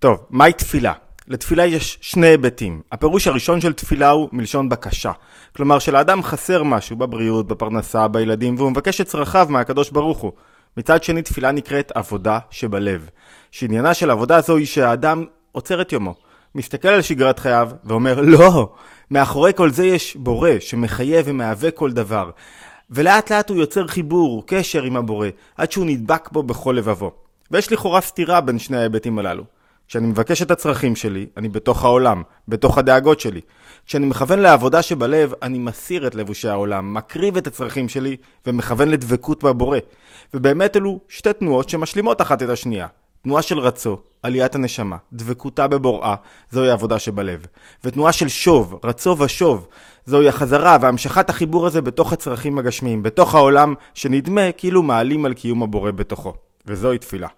טוב, מהי תפילה? לתפילה יש שני היבטים. הפירוש הראשון של תפילה הוא מלשון בקשה. כלומר, שלאדם חסר משהו בבריאות, בפרנסה, בילדים, והוא מבקש את צרכיו מהקדוש ברוך הוא. מצד שני, תפילה נקראת עבודה שבלב. שעניינה של עבודה זו היא שהאדם עוצר את יומו, מסתכל על שגרת חייו ואומר, לא, מאחורי כל זה יש בורא שמחייב ומהווה כל דבר. ולאט לאט הוא יוצר חיבור, קשר עם הבורא, עד שהוא נדבק בו בכל לבבו. ויש לכאורה סתירה בין שני ההיבטים הללו. כשאני מבקש את הצרכים שלי, אני בתוך העולם, בתוך הדאגות שלי. כשאני מכוון לעבודה שבלב, אני מסיר את לבושי העולם, מקריב את הצרכים שלי, ומכוון לדבקות בבורא. ובאמת אלו שתי תנועות שמשלימות אחת את השנייה. תנועה של רצו, עליית הנשמה, דבקותה בבוראה, זוהי עבודה שבלב. ותנועה של שוב, רצו ושוב, זוהי החזרה והמשכת החיבור הזה בתוך הצרכים הגשמיים, בתוך העולם שנדמה כאילו מעלים על קיום הבורא בתוכו. וזוהי תפילה.